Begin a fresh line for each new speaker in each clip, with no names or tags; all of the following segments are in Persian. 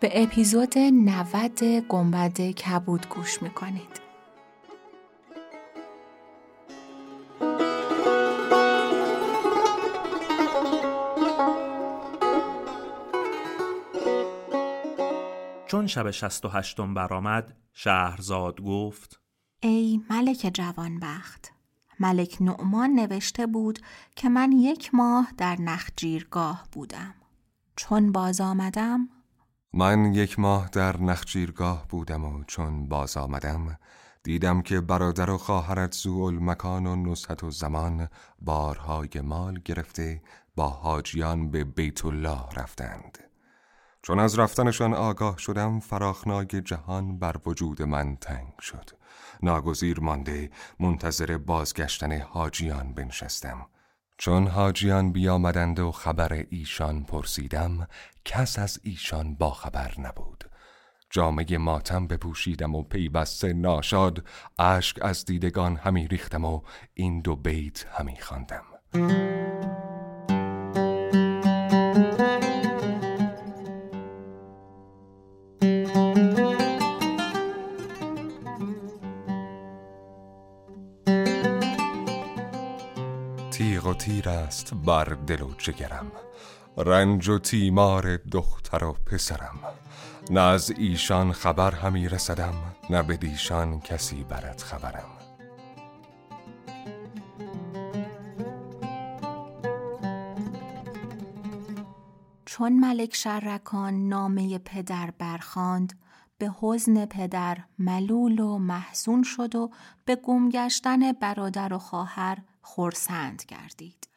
به اپیزود 90 گنبد کبود گوش می‌کنید.
چون شب شست و هشتم برآمد شهرزاد گفت
ای ملک جوانبخت ملک نعمان نوشته بود که من یک ماه در نخجیرگاه بودم. چون باز آمدم
من یک ماه در نخجیرگاه بودم و چون باز آمدم دیدم که برادر و خواهرت زوال مکان و نصحت و زمان بارهای مال گرفته با حاجیان به بیت الله رفتند. چون از رفتنشان آگاه شدم فراخنای جهان بر وجود من تنگ شد. ناگزیر مانده منتظر بازگشتن حاجیان بنشستم. چون حاجیان بیامدند و خبر ایشان پرسیدم کس از ایشان با خبر نبود جامعه ماتم بپوشیدم و پیوسته ناشاد اشک از دیدگان همی ریختم و این دو بیت همی خواندم. تیغ و تیر است بر دل و جگرم. رنج و تیمار دختر و پسرم. نه از ایشان خبر همی رسدم نه به دیشان کسی برد خبرم.
چون ملک شرکان نامه پدر برخاند به حزن پدر ملول و محزون شد و به گمگشتن برادر و خواهر خورسند گردید.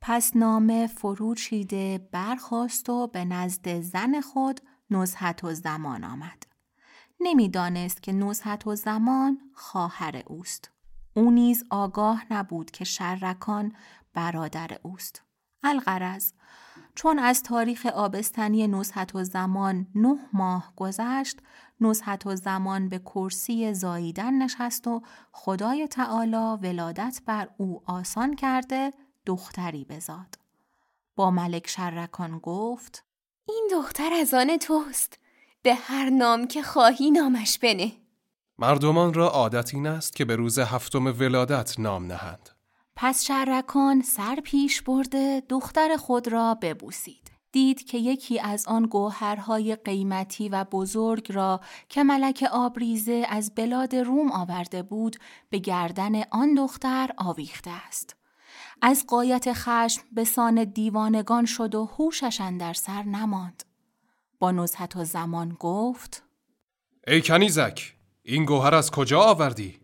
پس نامه فرو چیده برخواست و به نزد زن خود نزحت و زمان آمد. نمی‌دانست که نزحت و زمان خواهر اوست. او نیز آگاه نبود که شرکان برادر اوست. الغرض چون از تاریخ آبستنی نزحت و زمان نه ماه گذشت نزحت و زمان به کرسی زاییدن نشست و خدای تعالی ولادت بر او آسان کرده دختری بزاد. با ملک شرکان گفت
این دختر از آن توست. به هر نام که خواهی نامش بنه.
مردمان را عادت این است که به روز هفتم ولادت نام نهند.
پس شرکان سر پیش برده دختر خود را ببوسید. دید که یکی از آن گوهرهای قیمتی و بزرگ را که ملک آبریزه از بلاد روم آورده بود به گردن آن دختر آویخته است. از قایت خشم به سان دیوانگان شد و هوشش در سر نماند. با نزحت و زمان گفت
ای کنیزک این گوهر از کجا آوردی؟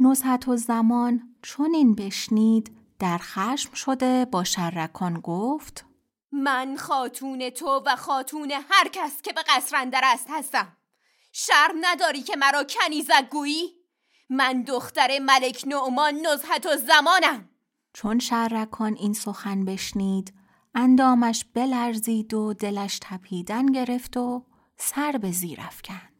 نزحت و زمان چون این بشنید در خشم شده با شرکان گفت
من خاتون تو و خاتون هر کس که به قصر اندر است هستم. شرم نداری که مرا کنیزک گویی من دختر ملک نعمان نزحت و زمانم.
چون شرکان این سخن بشنید اندامش بلرزید و دلش تپیدن گرفت و سر به زیر افکند.